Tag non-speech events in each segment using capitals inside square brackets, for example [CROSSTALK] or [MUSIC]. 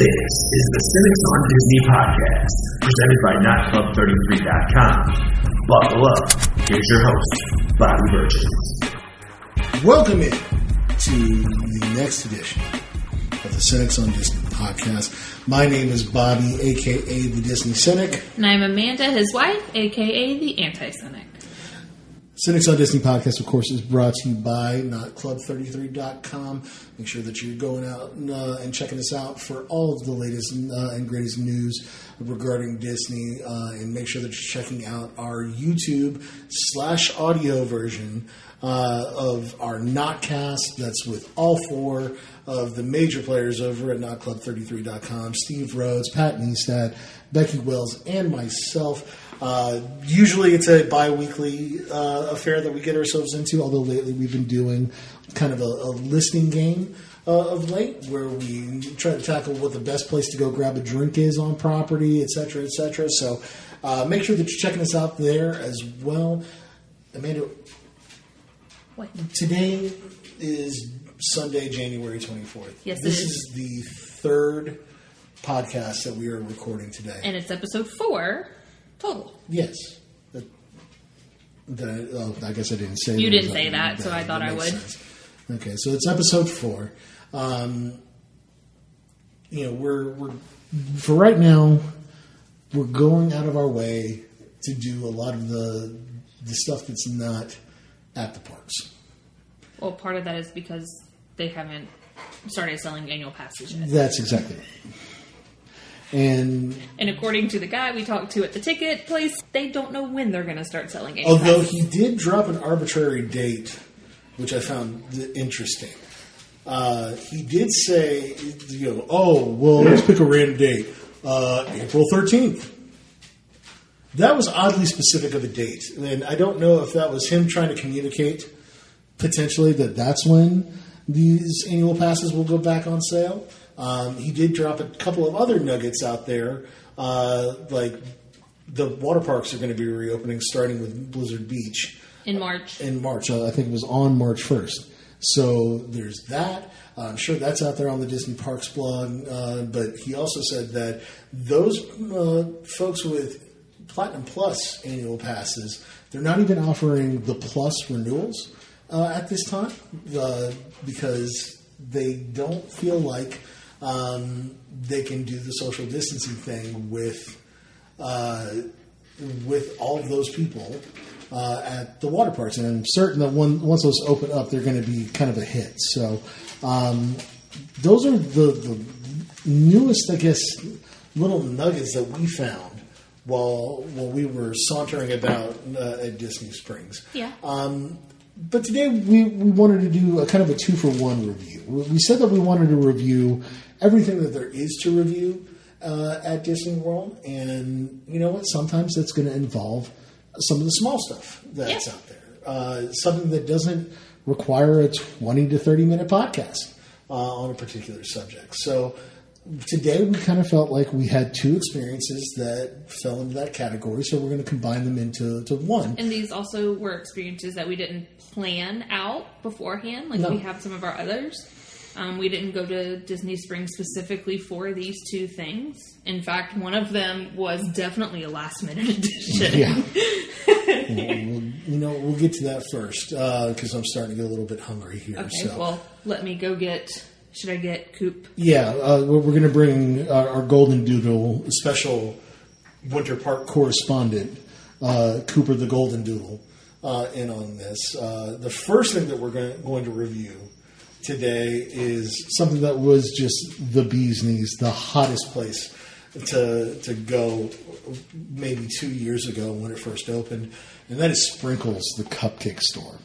This is the Cynics on Disney podcast, presented by NotClub33.com. Buckle up. Here's your host, Bobby Burgess. Welcome in to the next edition of the Cynics on Disney podcast. My name is Bobby, aka the Disney Cynic. And I'm Amanda, his wife, aka the Anti Cynic. Cynics on Disney podcast, of course, is brought to you by NotClub33.com. Make sure that you're going out and, uh, and checking us out for all of the latest uh, and greatest news regarding Disney. Uh, and make sure that you're checking out our YouTube slash audio version uh, of our Notcast. That's with all four of the major players over at NotClub33.com Steve Rhodes, Pat Neestat, Becky Wells, and myself. Uh, usually it's a bi-weekly uh, affair that we get ourselves into, although lately we've been doing kind of a, a listing game uh, of late where we try to tackle what the best place to go grab a drink is on property, et cetera, et cetera. So uh, make sure that you're checking us out there as well. Amanda, What? today is Sunday, January 24th. Yes, it this is. is the third podcast that we are recording today. And it's episode four total. Yes. That, that, oh, I guess I didn't say You that. didn't say that, so I thought I would. sense. Okay, so it's episode four. Um, you know, we're we're for right now, we're going out of our way to do a lot of the the stuff that's not at the parks. Well, part of that is because they haven't started selling annual passes yet. That's exactly right. And And according to the guy we talked to at the ticket place, they don't know when they're going to start selling annual although he did drop an arbitrary date, which I found interesting. Uh, he did say, you know, oh, well, let's pick a random date. Uh, April 13th. That was oddly specific of a date. And I don't know if that was him trying to communicate potentially that that's when these annual passes will go back on sale. Um, he did drop a couple of other nuggets out there, uh, like the water parks are going to be reopening starting with Blizzard Beach in March. in March. Uh, I think it was on March 1st. So there's that. Uh, I'm sure that's out there on the Disney Parks blog. Uh, but he also said that those uh, folks with Platinum Plus annual passes, they're not even offering the Plus renewals uh, at this time uh, because they don't feel like um, they can do the social distancing thing with uh, with all of those people uh, at the water parks, and I'm certain that one, once those open up, they're going to be kind of a hit. So, um, those are the, the newest, I guess, little nuggets that we found while while we were sauntering about uh, at Disney Springs. Yeah. Um, but today we, we wanted to do a kind of a two for one review. We said that we wanted to review everything that there is to review uh, at Disney World, and you know what? Sometimes that's going to involve some of the small stuff that's Yeah. out there, uh, something that doesn't require a twenty to thirty minute podcast uh, on a particular subject. So today we kind of felt like we had two experiences that fell into that category, so we're going to combine them into to one. And these also were experiences that we didn't plan out beforehand, like No. we have some of our others. Um, we didn't go to Disney Springs specifically for these two things. In fact, one of them was definitely a last minute [LAUGHS] addition. Yeah. [LAUGHS] we'll, you know, we'll get to that first because I'm starting to get a little bit hungry here. Okay, so. well, let me go get. Should I get Coop? Yeah, uh, we're, we're going to bring our, our Golden Doodle special Winter Park correspondent, uh, Cooper the Golden Doodle, uh, in on this. Uh, the first thing that we're going, going to review today is something that was just the bee's knees, the hottest place to to go maybe two years ago when it first opened, and that is Sprinkles, the cupcake store.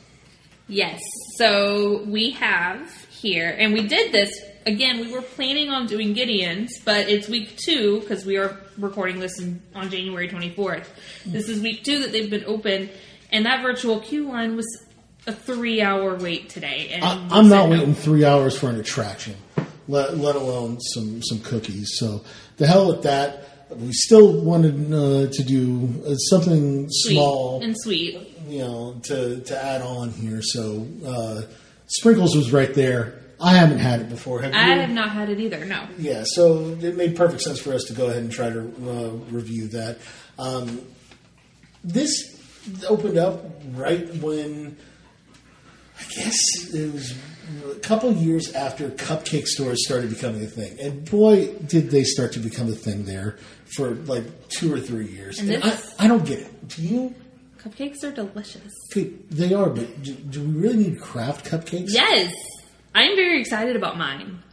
Yes. So we have here, and we did this again. We were planning on doing Gideon's, but it's week two because we are recording this in, on January 24th. This is week two that they've been open, and that virtual queue line was a three-hour wait today. And I, I'm not no. waiting three hours for an attraction, let, let alone some some cookies. So the hell with that. We still wanted uh, to do uh, something Sweet small, and sweet. you know, to to add on here. So uh, sprinkles was right there I haven't had it before. Have I you? have not had it either. No. Yeah, so it made perfect sense for us to go ahead and try to uh, review that. Um, this opened up right when I guess it was a couple years after cupcake stores started becoming a thing, and boy, did they start to become a thing there for like two or three years. And And I, I don't get it. Do you? Cupcakes are delicious. Okay, they are, but do, do we really need craft cupcakes? Yes. I'm very excited about mine.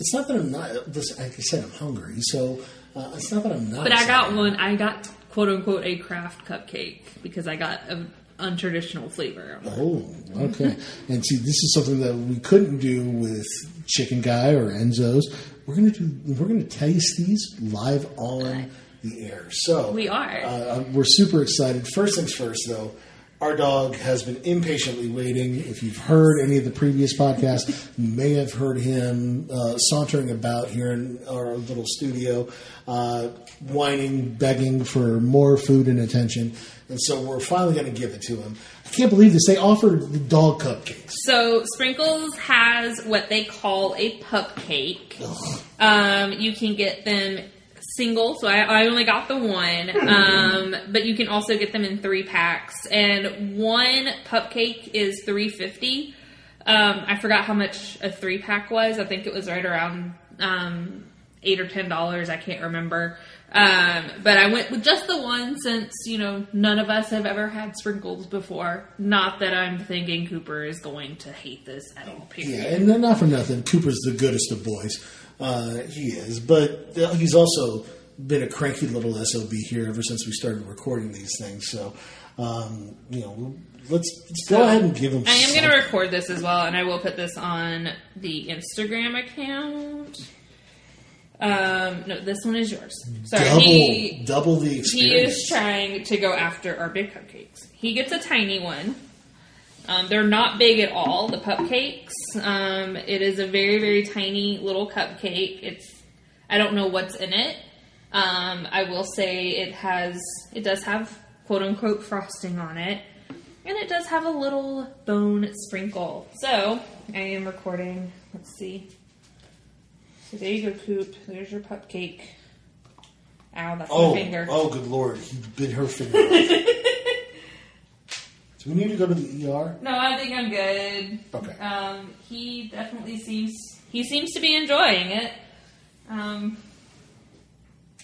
It's not that I'm not. Listen, like I said, I'm hungry, so uh, it's not that I'm not. But I got excited. one. I got quote unquote a craft cupcake because I got an untraditional flavor. Oh, okay. [LAUGHS] and see, this is something that we couldn't do with Chicken Guy or Enzo's. We're gonna do. We're gonna taste these live on the air. So We are. Uh, we're super excited. First things first, though. Our dog has been impatiently waiting. If you've heard any of the previous podcasts, you may have heard him uh, sauntering about here in our little studio, uh, whining, begging for more food and attention. And so we're finally going to give it to him. I can't believe this. They offered the dog cupcakes. So Sprinkles has what they call a pup cake. Um, you can get them single, so I, I only got the one. Um, but you can also get them in three packs, and one pup cake is three fifty. Um, I forgot how much a three pack was. I think it was right around um, eight or ten dollars. I can't remember. Um, but I went with just the one since you know none of us have ever had sprinkles before. Not that I'm thinking Cooper is going to hate this at all. Period. Yeah, and not for nothing. Cooper's the goodest of boys. Uh, he is, but he's also been a cranky little sob here ever since we started recording these things. So, um, you know, let's, let's go ahead and give him. I am going to record this as well, and I will put this on the Instagram account. Um, no, this one is yours. Sorry, double he, double the he is trying to go after our big cupcakes. He gets a tiny one. Um, they're not big at all. The cupcakes. Um, it is a very very tiny little cupcake. It's I don't know what's in it. Um, I will say it has it does have quote unquote frosting on it, and it does have a little bone sprinkle. So I am recording. Let's see. So there you go, Coop. There's your cupcake. Ow, that's oh, my finger. oh, good lord! He bit her finger. [LAUGHS] Do we need to go to the ER? No, I think I'm good. Okay. Um, he definitely seems he seems to be enjoying it. Um,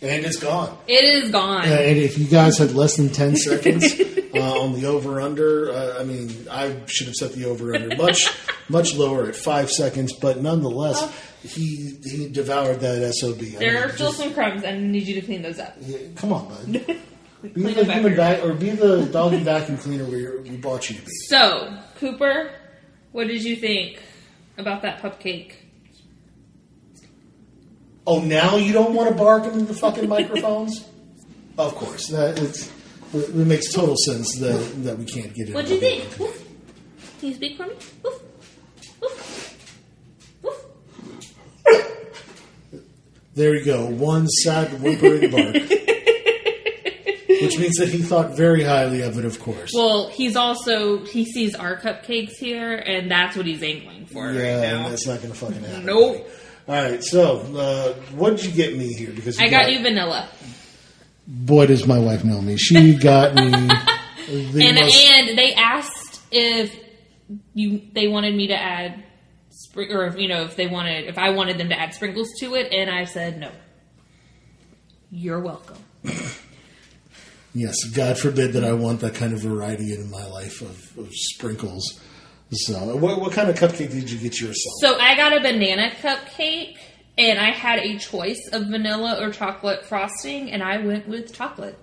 And it's gone. it is gone. Uh, and if you guys had less than 10 [LAUGHS] seconds uh, on the over under, uh, I mean, I should have set the over under much, much lower at five seconds, but nonetheless, he he devoured that SOB. I there mean, are still just- some crumbs, and I need you to clean those up. yeah, come on, bud. [LAUGHS] Be the human vac- or be the doggy vacuum cleaner we, we bought you to be. So, Cooper, what did you think about that cupcake? Oh, now you don't want to bark into the fucking microphones? [LAUGHS] Of course, that it's, it makes total sense that that we can't get it. What do you think? Woof. Can you speak for me? Woof. Woof. Woof. There you go. One sad whimpering bark. [LAUGHS] Which means that he thought very highly of it, of course. Well, he's also he sees our cupcakes here, and that's what he's angling for yeah, right and now. that's not going to fucking happen. Nope. All right, so uh, what did you get me here? Because I got you vanilla, Boy, does my wife know me. She got me [LAUGHS] the and most. and they asked if you they wanted me to add spring or if, you know if they wanted if I wanted them to add sprinkles to it, and I said no. You're welcome. [LAUGHS] yes, God forbid that I want that kind of variety in my life of, of sprinkles. So, what, what kind of cupcake did you get yourself? So I got a banana cupcake, and I had a choice of vanilla or chocolate frosting, and I went with chocolate.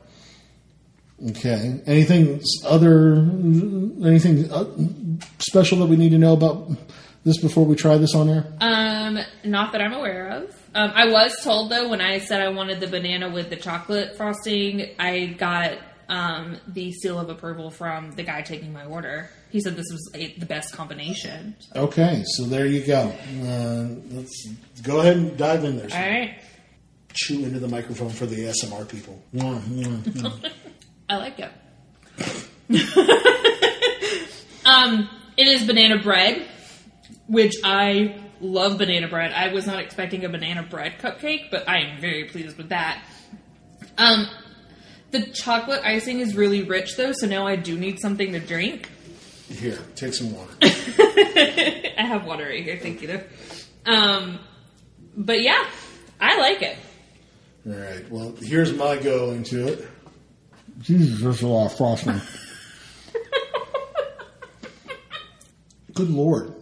Okay. Anything other? Anything uh, special that we need to know about this before we try this on air? Um, not that I'm aware of. Um, I was told though when I said I wanted the banana with the chocolate frosting, I got um, the seal of approval from the guy taking my order. He said this was a, the best combination. Okay, so there you go. Uh, let's go ahead and dive in there. All right, Chew into the microphone for the ASMR people. Mwah, mwah, mwah. [LAUGHS] I like it. [LAUGHS] um, it is banana bread. Which I love banana bread. I was not expecting a banana bread cupcake, but I am very pleased with that. Um, the chocolate icing is really rich though, so now I do need something to drink. Here, take some water. [LAUGHS] I have water right here, thank you. Though. Um, but yeah, I like it. All right. Well, here's my go into it. Jesus, there's a lot of frosting. [LAUGHS] Good lord.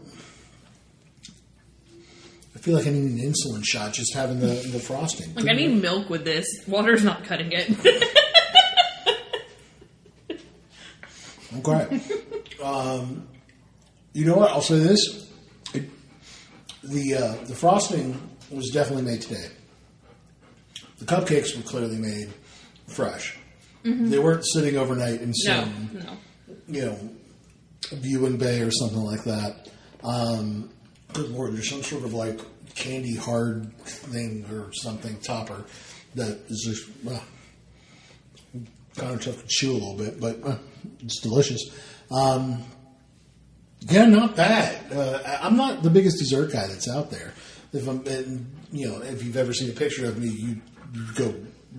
I feel like I need an insulin shot just having the, the frosting. Like I need milk with this. Water's not cutting it. [LAUGHS] Okay. um, you know what? I'll say this: it, the uh, the frosting was definitely made today. The cupcakes were clearly made fresh. They weren't sitting overnight in no, some no. you know viewing bay or something like that. Um, good lord, there's some sort of like candy hard thing or something topper that is just. Uh, kind of tough to chew a little bit, but uh, it's delicious. Um, yeah, not bad. Uh, I'm not the biggest dessert guy that's out there. If I'm, and, you know, if you've ever seen a picture of me, you, you go,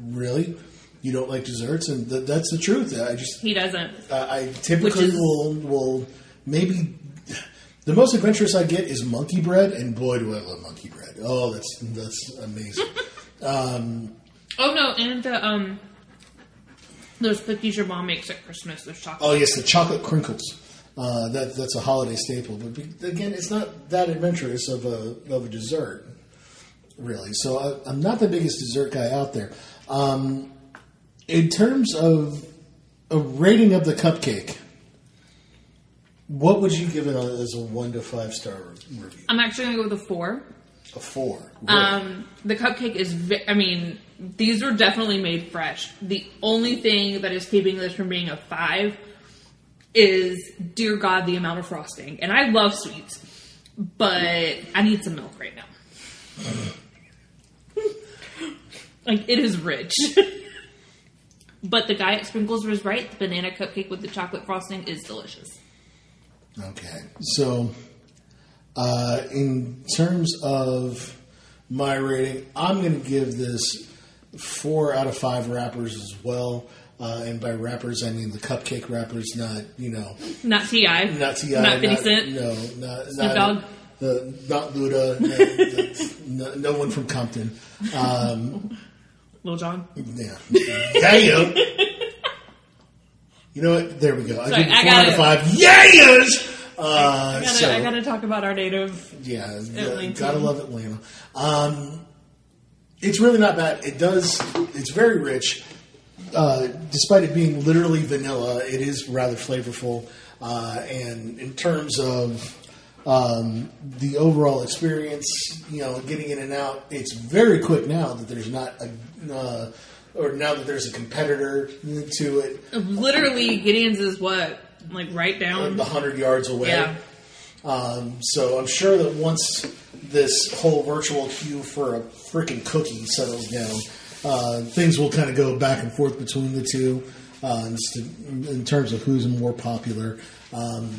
"Really? You don't like desserts?" And th- that's the truth. I just, He doesn't. uh, I typically is- will will maybe the most adventurous I get is monkey bread, and boy, do I love monkey bread. Oh, that's that's amazing. [LAUGHS] Oh no, and the um, those cookies your mom makes at Christmas. Those chocolate. Oh yes, the chocolate crinkles. Uh, that that's a holiday staple, but be- again, it's not that adventurous of a of a dessert, really. So I, I'm not the biggest dessert guy out there. Um, in terms of a rating of the cupcake, what would you give it as a one to five star review? I'm actually gonna go with a four. A four. Really? Um, the cupcake is. Vi- I mean, these were definitely made fresh. The only thing that is keeping this from being a five is, dear God, the amount of frosting. And I love sweets, but I need some milk right now. [LAUGHS] like it is rich. [LAUGHS] but the guy at Sprinkles was right. The banana cupcake with the chocolate frosting is delicious. Okay. So, uh, in terms of my rating, I'm going to give this four out of five wrappers as well. Uh, and by wrappers, I mean the cupcake wrappers, not you know, Not Ti. not Ti, Not 50 Cent. No, not Snoop not, Dogg. the not Luda, no, no, one from Compton. Um, Lil Jon. yeah, yeah. You know what? There we go. I give it I four out of five. [LAUGHS] Yes. Uh, I gotta, so, I gotta talk about our native. Yeah, Atlanta. gotta love Atlanta. Um, it's really not bad. It does. It's very rich. Uh, despite it being literally vanilla, it is rather flavorful. Uh, and in terms of um, the overall experience, you know, getting in and out, it's very quick now that there's not a. Uh, or now that there's a competitor to it, Literally, Gideon's is what? Like right down? the hundred yards away. Yeah. Um, so I'm sure that once this whole virtual queue for a freaking cookie settles down, uh, things will kind of go back and forth between the two uh, in terms of who's more popular. Um,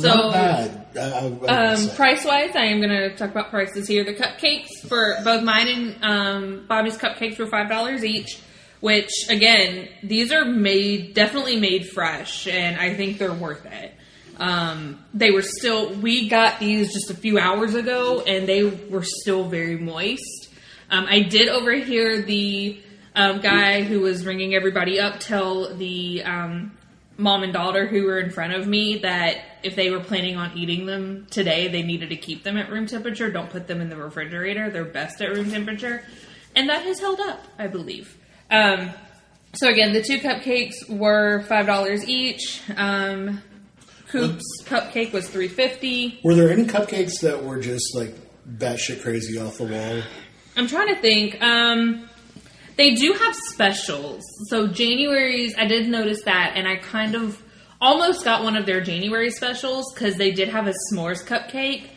So, not bad. I, I, I Um, price wise, I am going to talk about prices here. The cupcakes for both mine and um, Bobby's cupcakes were five dollars each. Which again, these are made definitely made fresh, and I think they're worth it. Um, they were still. We got these just a few hours ago, and they were still very moist. Um, I did overhear the um, guy who was ringing everybody up tell the um, mom and daughter who were in front of me that if they were planning on eating them today, they needed to keep them at room temperature. Don't put them in the refrigerator. They're best at room temperature. And that has held up, I believe. Um, so again, the two cupcakes were five dollars each. Um, Coop's cupcake was three fifty. Were there any cupcakes that were just like batshit crazy off the wall? I'm trying to think. Um, they do have specials. So January's, I did notice that, and I kind of almost got one of their January specials because they did have a s'mores cupcake,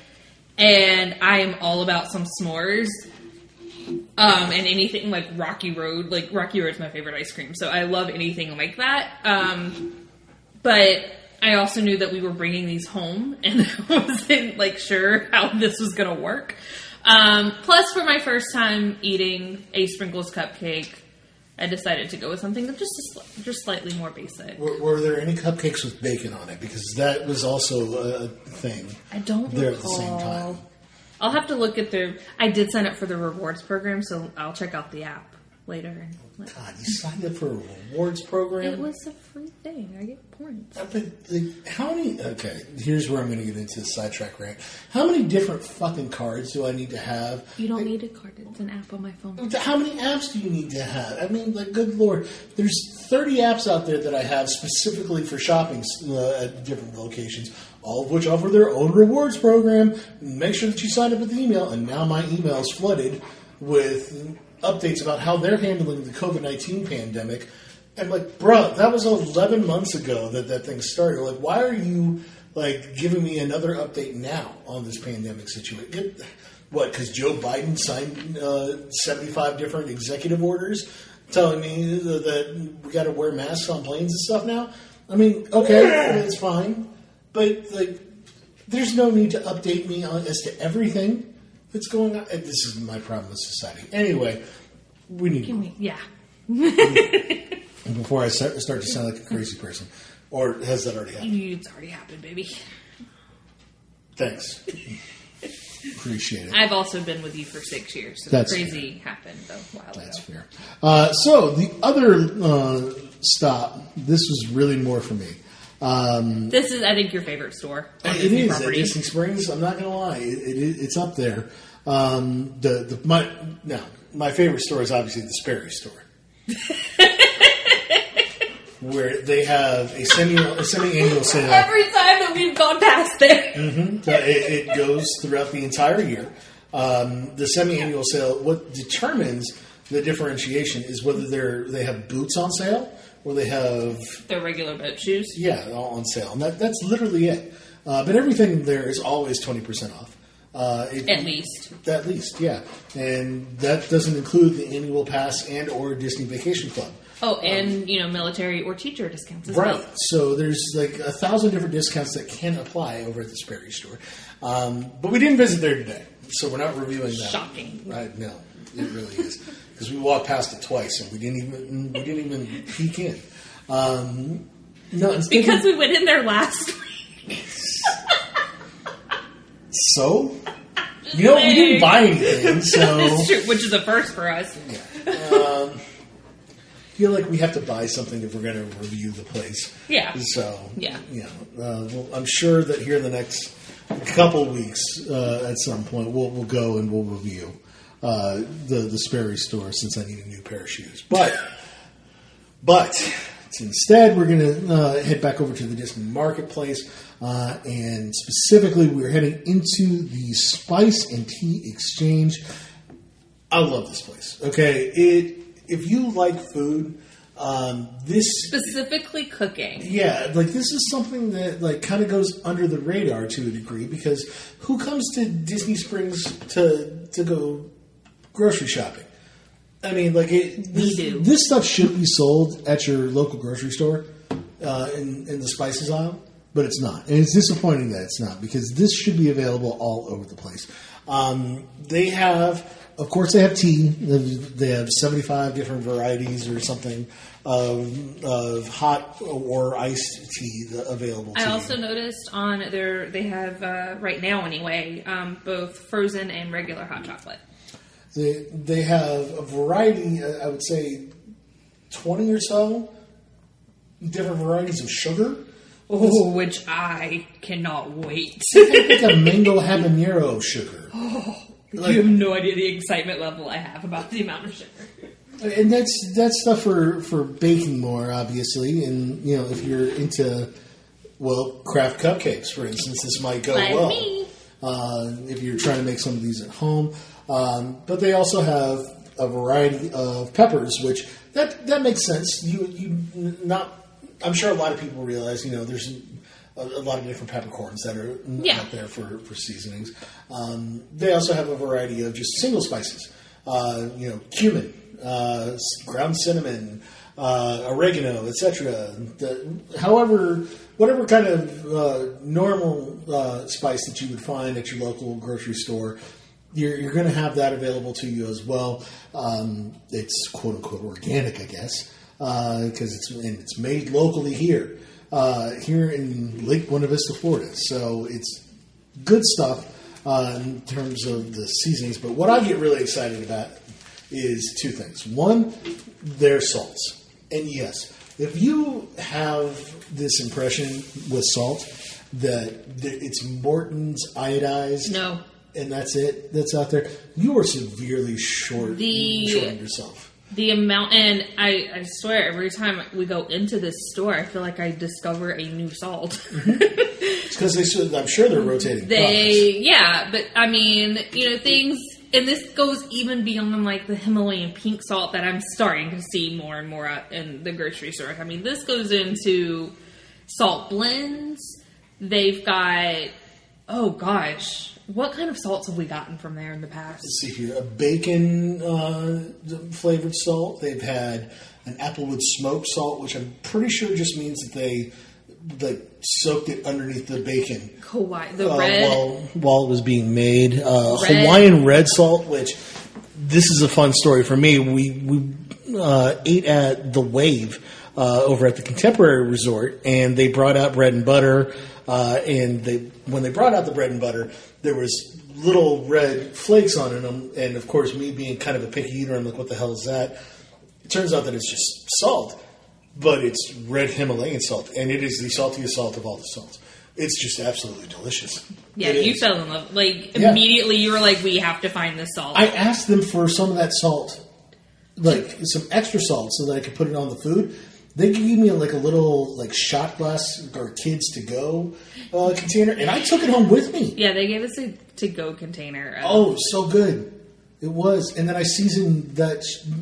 and I am all about some s'mores. Um, and anything like Rocky Road, like Rocky Road's my favorite ice cream, so I love anything like that. Um, but I also knew that we were bringing these home, [LAUGHS] and I wasn't like sure how this was going to work. Um, plus, for my first time eating a sprinkles cupcake, I decided to go with something just just slightly more basic. Were, were there any cupcakes with bacon on it? Because that was also a thing. I don't there recall. at the same time. I'll have to look at the. I did sign up for the rewards program, so I'll check out the app later. And let- God, you signed up for a rewards program. it was a free thing. I get points. But like, how many? Okay, here's where I'm going to get into the sidetrack rant. How many different fucking cards do I need to have? You don't need a card. It's an app on my phone. How many apps do you need to have? I mean, like, good lord, there's 30 apps out there that I have specifically for shopping uh, at different locations, all of which offer their own rewards program. Make sure that you sign up with the email, and now my email is flooded with updates about how they're handling the COVID 19 pandemic. I'm like, bro, that was 11 months ago that that thing started. Like, why are you like giving me another update now on this pandemic situation? What? Because Joe Biden signed uh, 75 different executive orders telling me that, that we got to wear masks on planes and stuff now. I mean, okay, it's fine, but like, there's no need to update me on as to everything that's going on. And This is my problem with society. Anyway, we need Can we? Yeah. before I start, start to sound like a crazy person, or has that already happened? It's already happened, baby. Thanks, appreciate it. I've also been with you for six years, so That's crazy happened a while ago. That's fair. Uh, so the other uh, stop, this was really more for me. Um, This is, I think, your favorite store. on it Disney is at. Disney Springs. I'm not going to lie, it, it, it's up there. Um, the the my now my favorite store is obviously the Sperry store. [LAUGHS] Where they have a semi a semi annual sale. Every time that we've gone past there, Uh, it, it goes throughout the entire year. Um, the semi-annual sale. What determines the differentiation is whether they're they have boots on sale or they have their regular boat shoes. yeah all on sale, and that, that's literally it. Uh, but everything there is always twenty percent off. Uh, it- At least. at least, yeah, and that doesn't include the annual pass and or Disney Vacation Club. Oh, and you know, military or teacher discounts as Right. well. So there's like a thousand different discounts that can apply over at the Sperry store. Um, but we didn't visit there today, so we're not reviewing that. Shocking. Right? No, it really is because we walked past it twice and we didn't even we didn't even peek in. Um, no, it's Because we went in there last week. [LAUGHS] so. You know, we didn't buy anything, [LAUGHS] so true, which is a first for us. feel like we have to buy something if we're going to review the place. Yeah. So Yeah. you know, uh, well, I'm sure that here in the next couple weeks, uh, at some point, we'll we'll go and we'll review uh, the the Sperry store since I need a new pair of shoes. But but instead, we're going to uh, head back over to the Disney Marketplace, uh, and specifically, we're heading into the Spice and Tea Exchange. I love this place. Okay, it if you like food, um, this Specifically cooking. yeah, like this is something that like kind of goes under the radar to a degree because who comes to Disney Springs to to go grocery shopping? I mean, like it, this, do. this stuff should be sold at your local grocery store uh, in in the spices aisle, but it's not, and it's disappointing that it's not because this should be available all over the place. Um, they have. Of course, they have tea. They have seventy-five different varieties or something of, of hot or iced tea available. I you. also noticed on their they have uh, right now anyway um, both frozen and regular hot chocolate. They they have a variety. I would say twenty or so different varieties of sugar. Oh, which I cannot wait. [LAUGHS] It's a mango habanero sugar, [GASPS] Like- you have no idea the excitement level I have about the amount of sugar. and that's that's stuff for for baking more, obviously. And you know, if you're into well, craft cupcakes, for instance, this might go Like well. uh, if you're trying to make some of these at home. Um, but they also have a variety of peppers, which that that makes sense. You you not. I'm sure a lot of people realize. You know, there's a, a lot of different peppercorns that are Yeah. out there for for seasonings. Um, they also have a variety of just single spices. Uh, you know, cumin, uh, ground cinnamon. uh, oregano, etc. However, whatever kind of uh, normal uh, spice that you would find at your local grocery store, you're, you're going to have that available to you as well. Um, it's quote unquote organic, I guess, because it's and it's made locally here, uh, here in Lake Buena Vista, Florida. So it's good stuff uh, in terms of the seasonings. But what I get really excited about is two things. One, their salts, and yes, if you have this impression with salt that it's Morton's iodized, No. And that's it that's out there, you are severely short The- shorting yourself. The amount, and I, I swear, every time we go into this store, I feel like I discover a new salt. it's Because they, I'm sure they're rotating. products. they, yeah, but I mean, you know, things, and this goes even beyond like the Himalayan pink salt that I'm starting to see more and more in the grocery store. I mean, this goes into salt blends. They've got, oh gosh, what kind of salts have we gotten from there in the past? Let's see here, a bacon uh, flavored salt. They've had an applewood smoked salt, which I'm pretty sure just means that they like soaked it underneath the bacon Hawaii, the uh, red. while while it was being made. Uh, Red. Hawaiian red salt, which this is a fun story for me. We we uh, ate at the Wave uh, over at the Contemporary Resort, and they brought out bread and butter. Uh, and they when they brought out the bread and butter, there was little red flakes on it. And, and of course, me being kind of a picky eater, I'm like, "What the hell is that?" It turns out that it's just salt, but it's red Himalayan salt, and it is the saltiest salt of all the salts. It's just absolutely delicious. Yeah, It you is. fell in love. Like Yeah. immediately, you were like, "We have to find this salt." I asked them for some of that salt, like some extra salt, so that I could put it on the food. They gave me like a little like shot glass or kids to go uh, container, and I took it home with me. yeah, they gave us a to-go container. of- Oh, so good it was. And then I seasoned that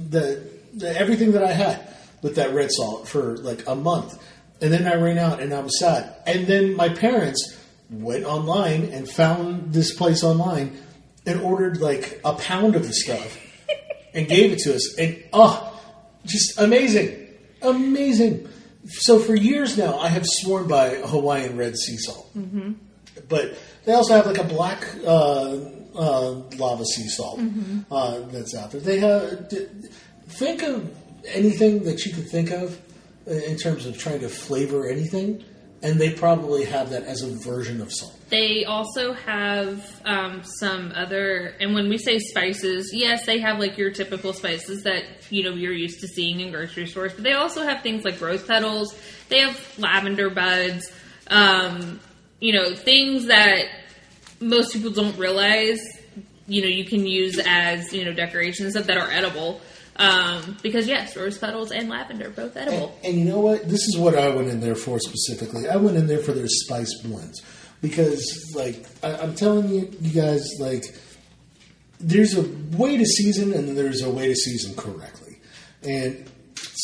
the, the everything that I had with that red salt for like a month, and then I ran out and I was sad. And then my parents went online and found this place online and ordered like a pound of the stuff [LAUGHS] and gave it to us. And oh, just amazing, amazing. So for years now, I have sworn by Hawaiian red sea salt but they also have like a black uh, uh, lava sea salt uh, that's out there. They have d- think of anything that you could think of in terms of trying to flavor anything, and they probably have that as a version of salt. They also have um, some other, and when we say spices, yes, they have like your typical spices that you know you're used to seeing in grocery stores, but they also have things like rose petals. They have lavender buds. Um, you know, things that most people don't realize. You know, you can use as you know decorations stuff that are edible. Um, because yes, rose petals and lavender both edible. and you know what? This is what I went in there for specifically. I went in there for their spice blends because, like, I, I'm telling you, you guys, like, there's a way to season and there's a way to season correctly, and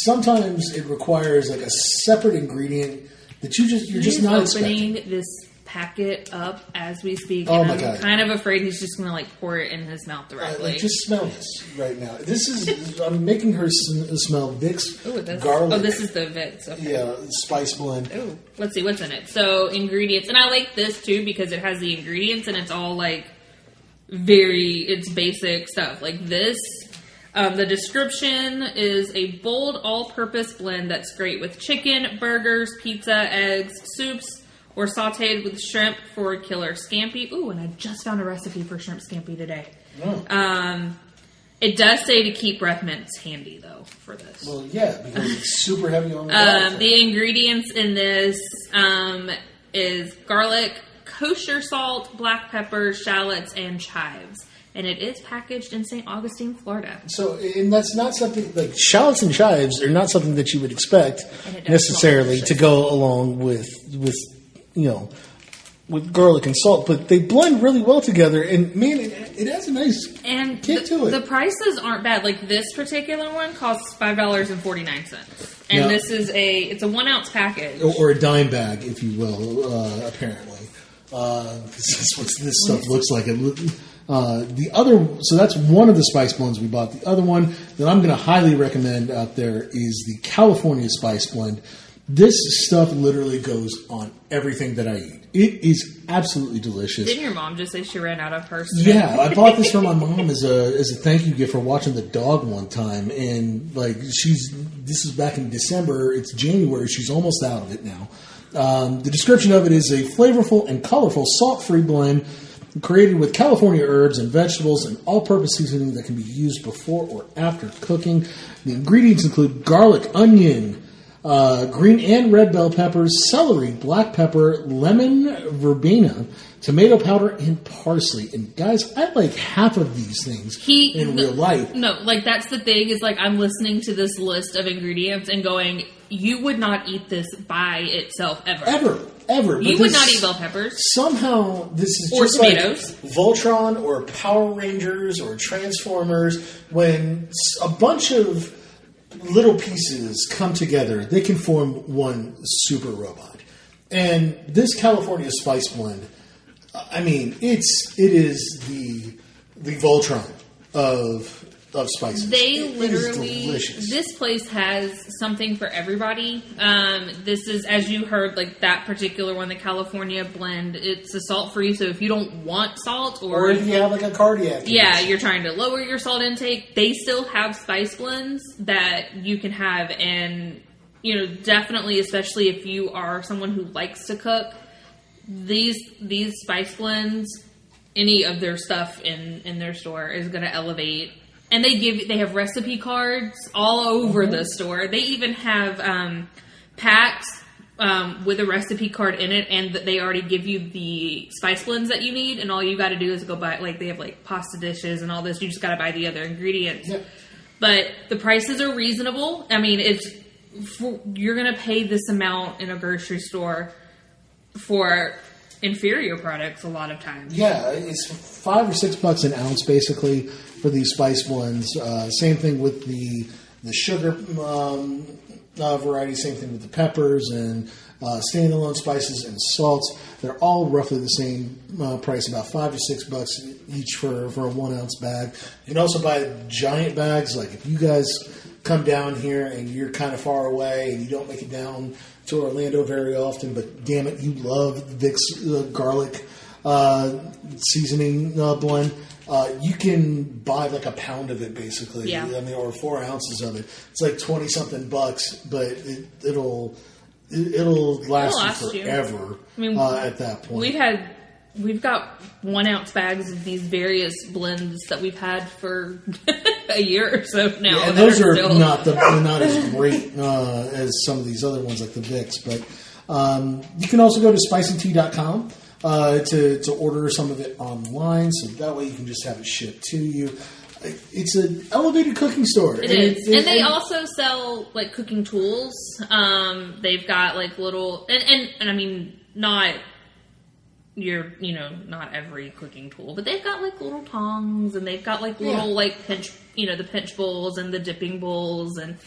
sometimes it requires like a separate ingredient that you just you're just not opening expecting. this packet up as we speak. Oh and my I'm God. kind of afraid he's just going to like pour it in his mouth directly. like, just smell this right now. This is I'm making her sm- smell Vicks Ooh, this, garlic. Oh, this is the Vitz. Okay. yeah spice blend. Ooh, let's see what's in it. So ingredients, and I like this too because it has the ingredients and it's all like very it's basic stuff. Like this, um, the description is a bold all-purpose blend that's great with chicken, burgers, pizza, eggs, soups, or sautéed with shrimp for a killer scampi. Ooh, and I just found a recipe for shrimp scampi today. Oh. Um, it does say to keep breath mints handy though for this. Well, yeah, because it's super heavy on the Um, the ingredients in this um, is garlic, kosher salt, black pepper, shallots, and chives. And it is packaged in St. Augustine, Florida. So, and that's not something like shallots and chives are not something that you would expect And it does necessarily to go along with with you know with garlic and salt, but they blend really well together. And man, it, it has a nice And Kick the, to it. the prices aren't bad. Like this particular one costs five dollars and forty nine cents, and Yeah. this is a it's a one ounce package. or, or a dime bag, if you will. Uh, apparently, because that's what this stuff looks like. It, Uh, the other, so that's one of the spice blends we bought. The other one that I'm going to highly recommend out there is the California Spice Blend. This stuff literally goes on everything that I eat. It is absolutely delicious. Didn't your mom just say she ran out of hers? Yeah, I bought this for my [LAUGHS] mom as a as a thank you gift for watching the dog one time, and like she's this is back in December. It's January. She's almost out of it now. Um, the description of it is a flavorful and colorful salt free blend created with California herbs and vegetables and all-purpose seasoning that can be used before or after cooking. The ingredients include garlic, onion, uh, green and red bell peppers, celery, black pepper, lemon verbena, tomato powder, and parsley. And guys, I like half of these things He in no, real life. No, like that's the thing is like I'm listening to this list of ingredients and going, you would not eat this by itself ever. Ever, ever. You would not eat bell peppers. Somehow, this is Or just tomatoes. like Voltron or Power Rangers or Transformers. When a bunch of little pieces come together, they can form one super robot. And this California Spice Blend, I mean, it's it is the the Voltron of of spices. They It literally this place has something for everybody. Um, this is as you heard, like that particular one, the California blend. It's a salt free, so if you don't want salt or if you have like a cardiac, yeah, you're trying to lower your salt intake. They still have spice blends that you can have, and you know, definitely, especially if you are someone who likes to cook, these these spice blends, any of their stuff in in their store is going to elevate. And they give they have recipe cards all over the store. They even have um, packs um, with a recipe card in it, and they already give you the spice blends that you need, and all you got to do is go buy. Like they have like pasta dishes and all this. You just got to buy the other ingredients. Yeah. But the prices are reasonable. I mean, it's for, you're going to pay this amount in a grocery store for inferior products a lot of times. Yeah, it's five or six bucks an ounce basically for these spice blends. Uh, same thing with the the sugar um, uh, variety. Same thing with the peppers and uh, standalone spices and salts. They're all roughly the same uh, price, about five to six bucks each for for a one ounce bag. You can also buy giant bags. Like if you guys come down here and you're kind of far away and you don't make it down to Orlando very often, but damn it, you love Vic's uh, garlic uh, seasoning blend. Uh, you can buy like a pound of it, basically. Yeah. I mean, or four ounces of it. It's like twenty something bucks, but it, it'll it, it'll last, last you forever. I mean, uh, at that point, We've had we've got one ounce bags of these various blends that we've had for [LAUGHS] a year or so now. Yeah, and those are still- not the [LAUGHS] they're not as great uh, as some of these other ones like the Vicks. But um, you can also go to spiceandtea.com uh, to to order some of it online, so that way you can just have it shipped to you. It's an elevated cooking store. It is, and they also sell like cooking tools. Um, they've got like little, and, and and I mean not your, you know, not every cooking tool, but they've got like little tongs, and they've got like little Yeah. like pinch, you know, the pinch bowls and the dipping bowls, and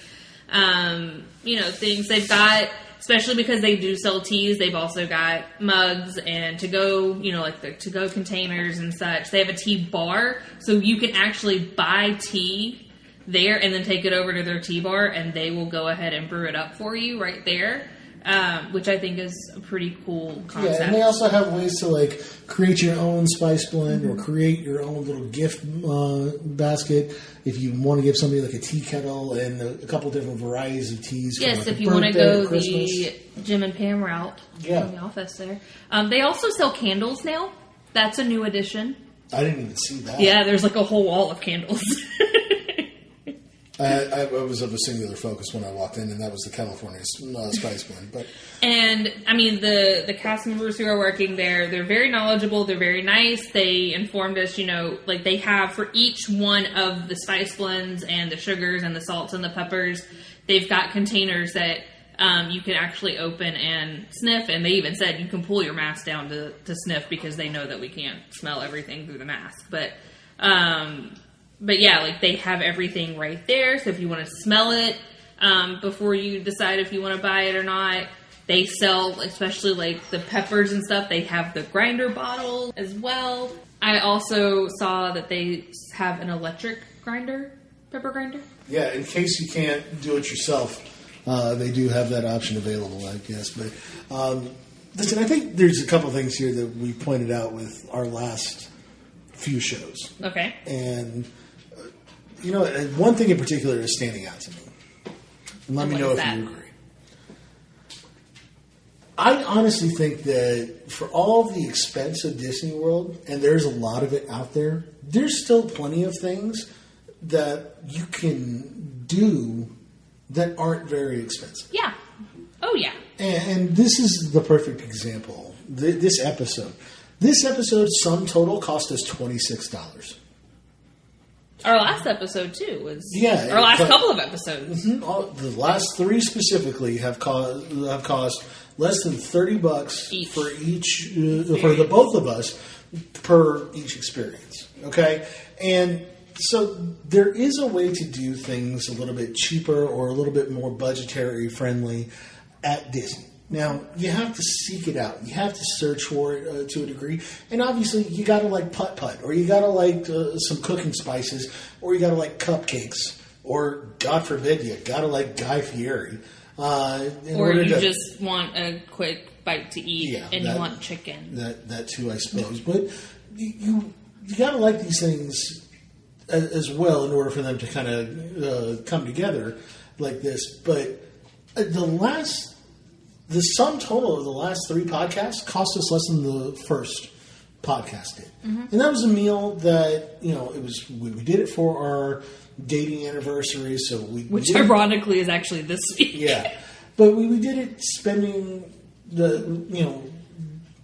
um, you know, things they've got. Especially because they do sell teas, they've also got mugs and to go, you know, like the to go containers and such. They have a tea bar, so you can actually buy tea there and then take it over to their tea bar and they will go ahead and brew it up for you right there, um, which I think is a pretty cool concept. Yeah, and they also have ways to like create your own spice blend or create your own little gift uh, basket if you want to give somebody like a tea kettle and a, a couple different varieties of teas. Yes, like, if you want to go the Jim and Pam route Yeah. in the office there. Um, they also sell candles now. That's a new addition. I didn't even see that. Yeah, there's like a whole wall of candles. [LAUGHS] I, I, was of a singular focus when I walked in, and that was the California uh, spice blend. But And I mean the the cast members who are working there, they're very knowledgeable, they're very nice. They informed us, you know, like they have for each one of the spice blends and the sugars and the salts and the peppers, they've got containers that um, you can actually open and sniff. And they even said you can pull your mask down to, to sniff because they know that we can't smell everything through the mask. But um, but yeah, like they have everything right there. So if you want to smell it um, before you decide if you want to buy it or not, they sell, especially like the peppers and stuff. They have the grinder bottle as well. I also saw that they have an electric grinder, pepper grinder. Yeah, in case you can't do it yourself, uh, they do have that option available, I guess. But um, listen, I think there's a couple things here that we pointed out with our last few shows, Okay. and you know, uh, one thing in particular is standing out to me. And let And me know if that? you agree. I honestly think that for all the expense of Disney World, and there's a lot of it out there, there's still plenty of things that you can do that aren't very expensive. Yeah. Oh yeah. And, and this is the perfect example. Th- this episode. This episode, sum total, cost us $26. Our last episode too was Yeah, Our last but- couple of episodes. All, the last three specifically have cost have cost less than thirty bucks Each. for each uh, for the both of us per each experience. Okay, and so there is a way to do things a little bit cheaper or a little bit more budgetary friendly at Disney. Now you have to seek it out. You have to search for it uh, to a degree, and obviously you got to like putt putt, or you got to like uh, some cooking spices, or you got to like cupcakes, or God forbid you got to like Guy Fieri. Uh, in Or you to- just want a quick bite to eat Yeah, and that- you want chicken. that that too, I suppose. But you you, you got to like these things as, as well in order for them to kind of uh, come together like this. But uh, the last, the sum total of the last three podcasts cost us less than the first podcast did, mm-hmm. and that was a meal that you know it was we, we did it for our dating anniversary, so we we Which it- ironically is actually this [LAUGHS] week. yeah, but we, we did it spending the you know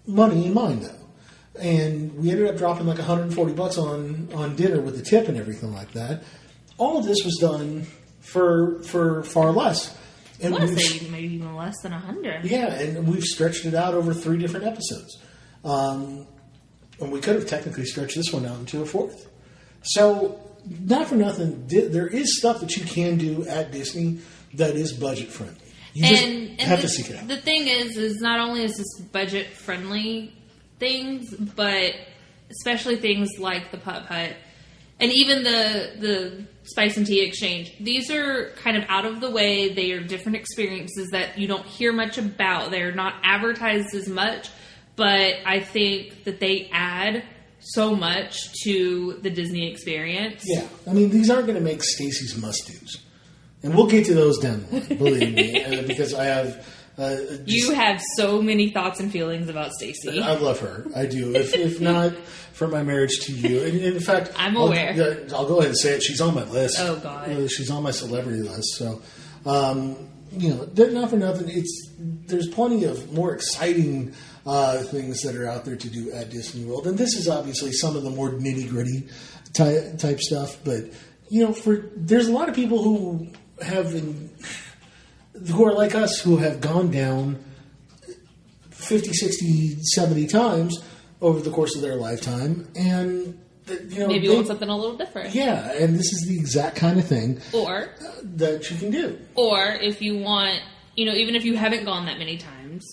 money in mind though, and we ended up dropping like 140 bucks on on dinner with the tip and everything like that. All of this was done for for far less. I want to say maybe even less than a hundred. yeah, and we've stretched it out over three different episodes. Um, and we could have technically stretched this one out into a fourth. So, not for nothing, there is stuff that you can do at Disney that is budget friendly. You just and, and have the, to seek it out. the thing is, is not only is this budget friendly things, but especially things like the putt putt and even the the spice and tea exchange. These are kind of out of the way. They are different experiences that you don't hear much about. They're not advertised as much, but I think that they add so much to the Disney experience. Yeah, I mean, these aren't going to make Stacy's must dos. And we'll get to those down believe me, [LAUGHS] uh, because I have. Uh, just- You have so many thoughts and feelings about Stacy. I love her. I do. If, if [LAUGHS] not for my marriage to you, and in fact, [LAUGHS] I'm I'll- aware. I'll, go ahead and say it. She's on my list. Oh, God. She's on my celebrity list. So, um, you know, not for nothing. It's there's plenty of more exciting uh, things that are out there to do at Disney World, and this is obviously some of the more nitty gritty type, type stuff. But you know, for there's a lot of people who have been who are like us who have gone down 50, 60, 70 times over the course of their lifetime. And, you know, Maybe they- want something a little different. yeah, and this is the exact kind of thing Or that you can do. or if you want, you know, even if you haven't gone that many times,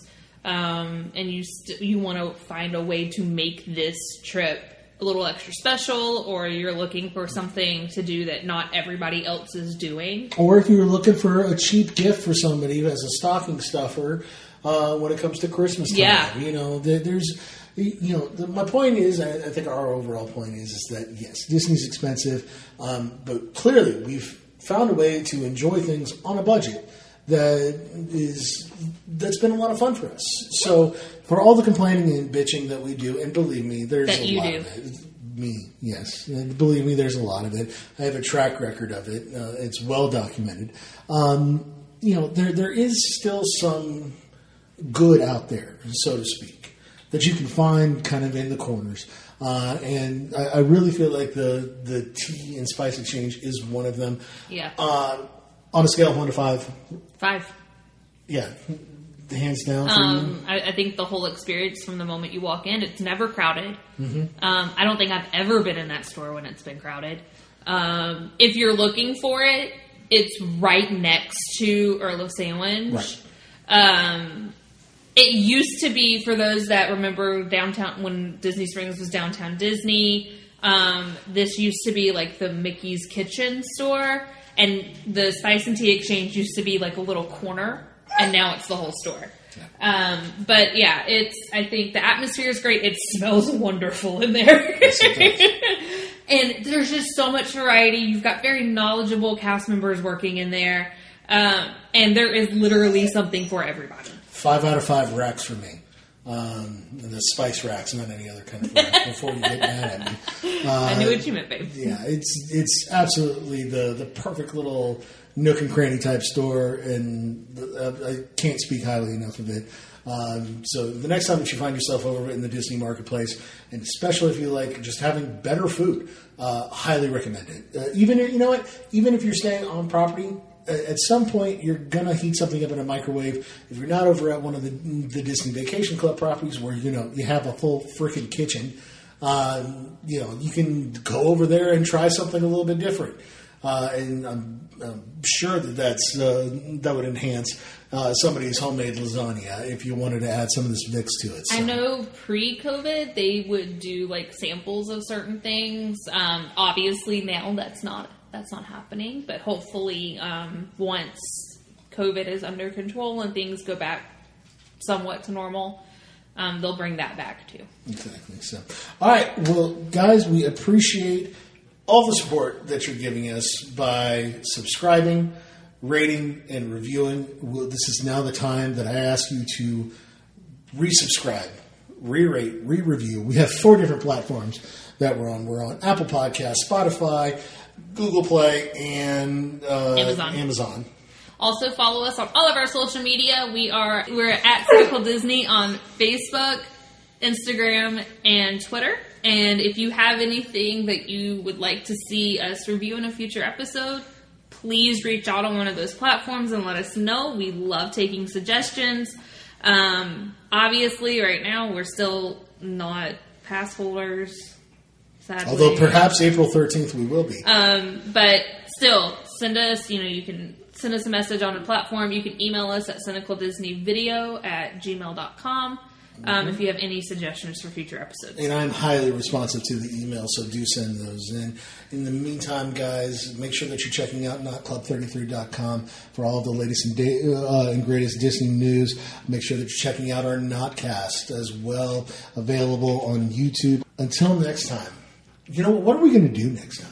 um, and you st- you want to find a way to make this trip a little extra special, or you're looking for something to do that not everybody else is doing. Or if you're looking for a cheap gift for somebody as a stocking stuffer uh, when it comes to Christmas time, Yeah. you know, there's, you know, the, my point is, I, I think our overall point is, is that yes, Disney's expensive, um, but clearly we've found a way to enjoy things on a budget that is that's been a lot of fun for us. So for all the complaining and bitching that we do, and believe me, there's That a lot do. of it. Me, yes, and believe me, there's a lot of it. I have a track record of it. Uh, it's well documented. Um, you know, there there is still some good out there, so to speak, that you can find kind of in the corners. Uh, and I, I really feel like the the tea and spice exchange is one of them. Yeah, Uh, on a scale of one to five, five. yeah, hands down. Um, I, I think the whole experience from the moment you walk in, it's never crowded. Mm-hmm. Um, I don't think I've ever been in that store when it's been crowded. Um, if you're looking for it, it's right next to Earl of Sandwich. Right. Um, it used to be for those that remember downtown when Disney Springs was downtown Disney. Um, this used to be like the Mickey's Kitchen store, and the Spice and Tea Exchange used to be like a little corner, and now it's the whole store. Um, but yeah, it's. I think the atmosphere is great. It smells [LAUGHS] wonderful in there. [LAUGHS] and there's just so much variety. You've got very knowledgeable cast members working in there, um, and there is literally something for everybody. Five out of five racks for me. Um, and the spice racks, not any other kind of rack. [LAUGHS] Before you get mad at me, I knew what you meant, babe. yeah, it's it's absolutely the the perfect little nook and cranny type store, and uh, I can't speak highly enough of it. Um, so the next time that you find yourself over in the Disney marketplace, and especially if you like just having better food, uh, highly recommend it. Uh, even if- you know what, even if you're staying on property, uh, at some point you're gonna heat something up in a microwave. If you're not over at one of the the Disney Vacation Club properties where you know you have a full freaking kitchen, um, you know you can go over there and try something a little bit different. Uh, and I'm, I'm sure that that's uh, that would enhance uh, somebody's homemade lasagna if you wanted to add some of this mix to it. I know pre-COVID they would do like samples of certain things. Um, obviously now that's not that's not happening, but hopefully um, once COVID is under control and things go back somewhat to normal, um, they'll bring that back too. Exactly. So, all right. Well, guys, we appreciate all the support that you're giving us by subscribing, rating, and reviewing. Well, This is now the time that I ask you to resubscribe, re-rate, re-review. We have four different platforms that we're on. We're on Apple Podcasts, Spotify, Google Play, and uh, Amazon. Amazon. Also follow us on all of our social media. We are we're at Cynical Disney on Facebook, Instagram, and Twitter. And if you have anything that you would like to see us review in a future episode, please reach out on one of those platforms and let us know. We love taking suggestions. Um, obviously, right now we're still not pass holders. Sadly. Although perhaps April 13th we will be. Um, but still, send us, you know, you can send us a message on the platform. You can email us at cynicaldisneyvideo at gmail.com um, if you have any suggestions for future episodes. and I'm highly responsive to the email, so do send those in. In the meantime, guys, make sure that you're checking out notclub33.com for all of the latest and, da- uh, and greatest Disney news. Make sure that you're checking out our Notcast as well, available on YouTube. Until next time, you know what are we going to do next time?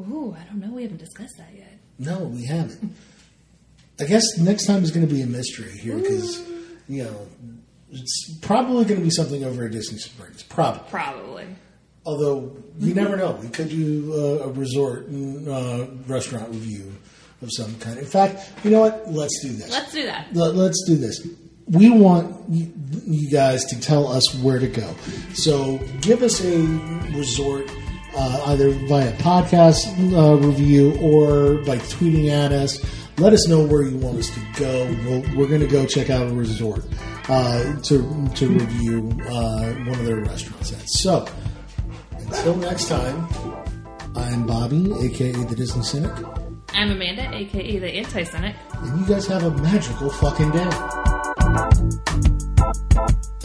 Ooh, I don't know. We haven't discussed that yet. No, we haven't. I guess next time is going to be a mystery here because you know it's probably going to be something over at Disney Springs. Probably. Probably. Although you never know, we could do uh, a resort uh, restaurant review of some kind. In fact, you know what? Let's do this. Let's do that. Let, us do this. We want you, guys to tell us where to go. So give us a resort, uh, either via podcast uh, review or by tweeting at us. Let us know where you want us to go. We'll, we're going to go check out a resort uh, to to review uh, one of their restaurants. At. So until next time, I'm Bobby, aka the Disney Cynic, I'm Amanda, aka the Anti Cynic. and you guys have a magical fucking day. Thank you.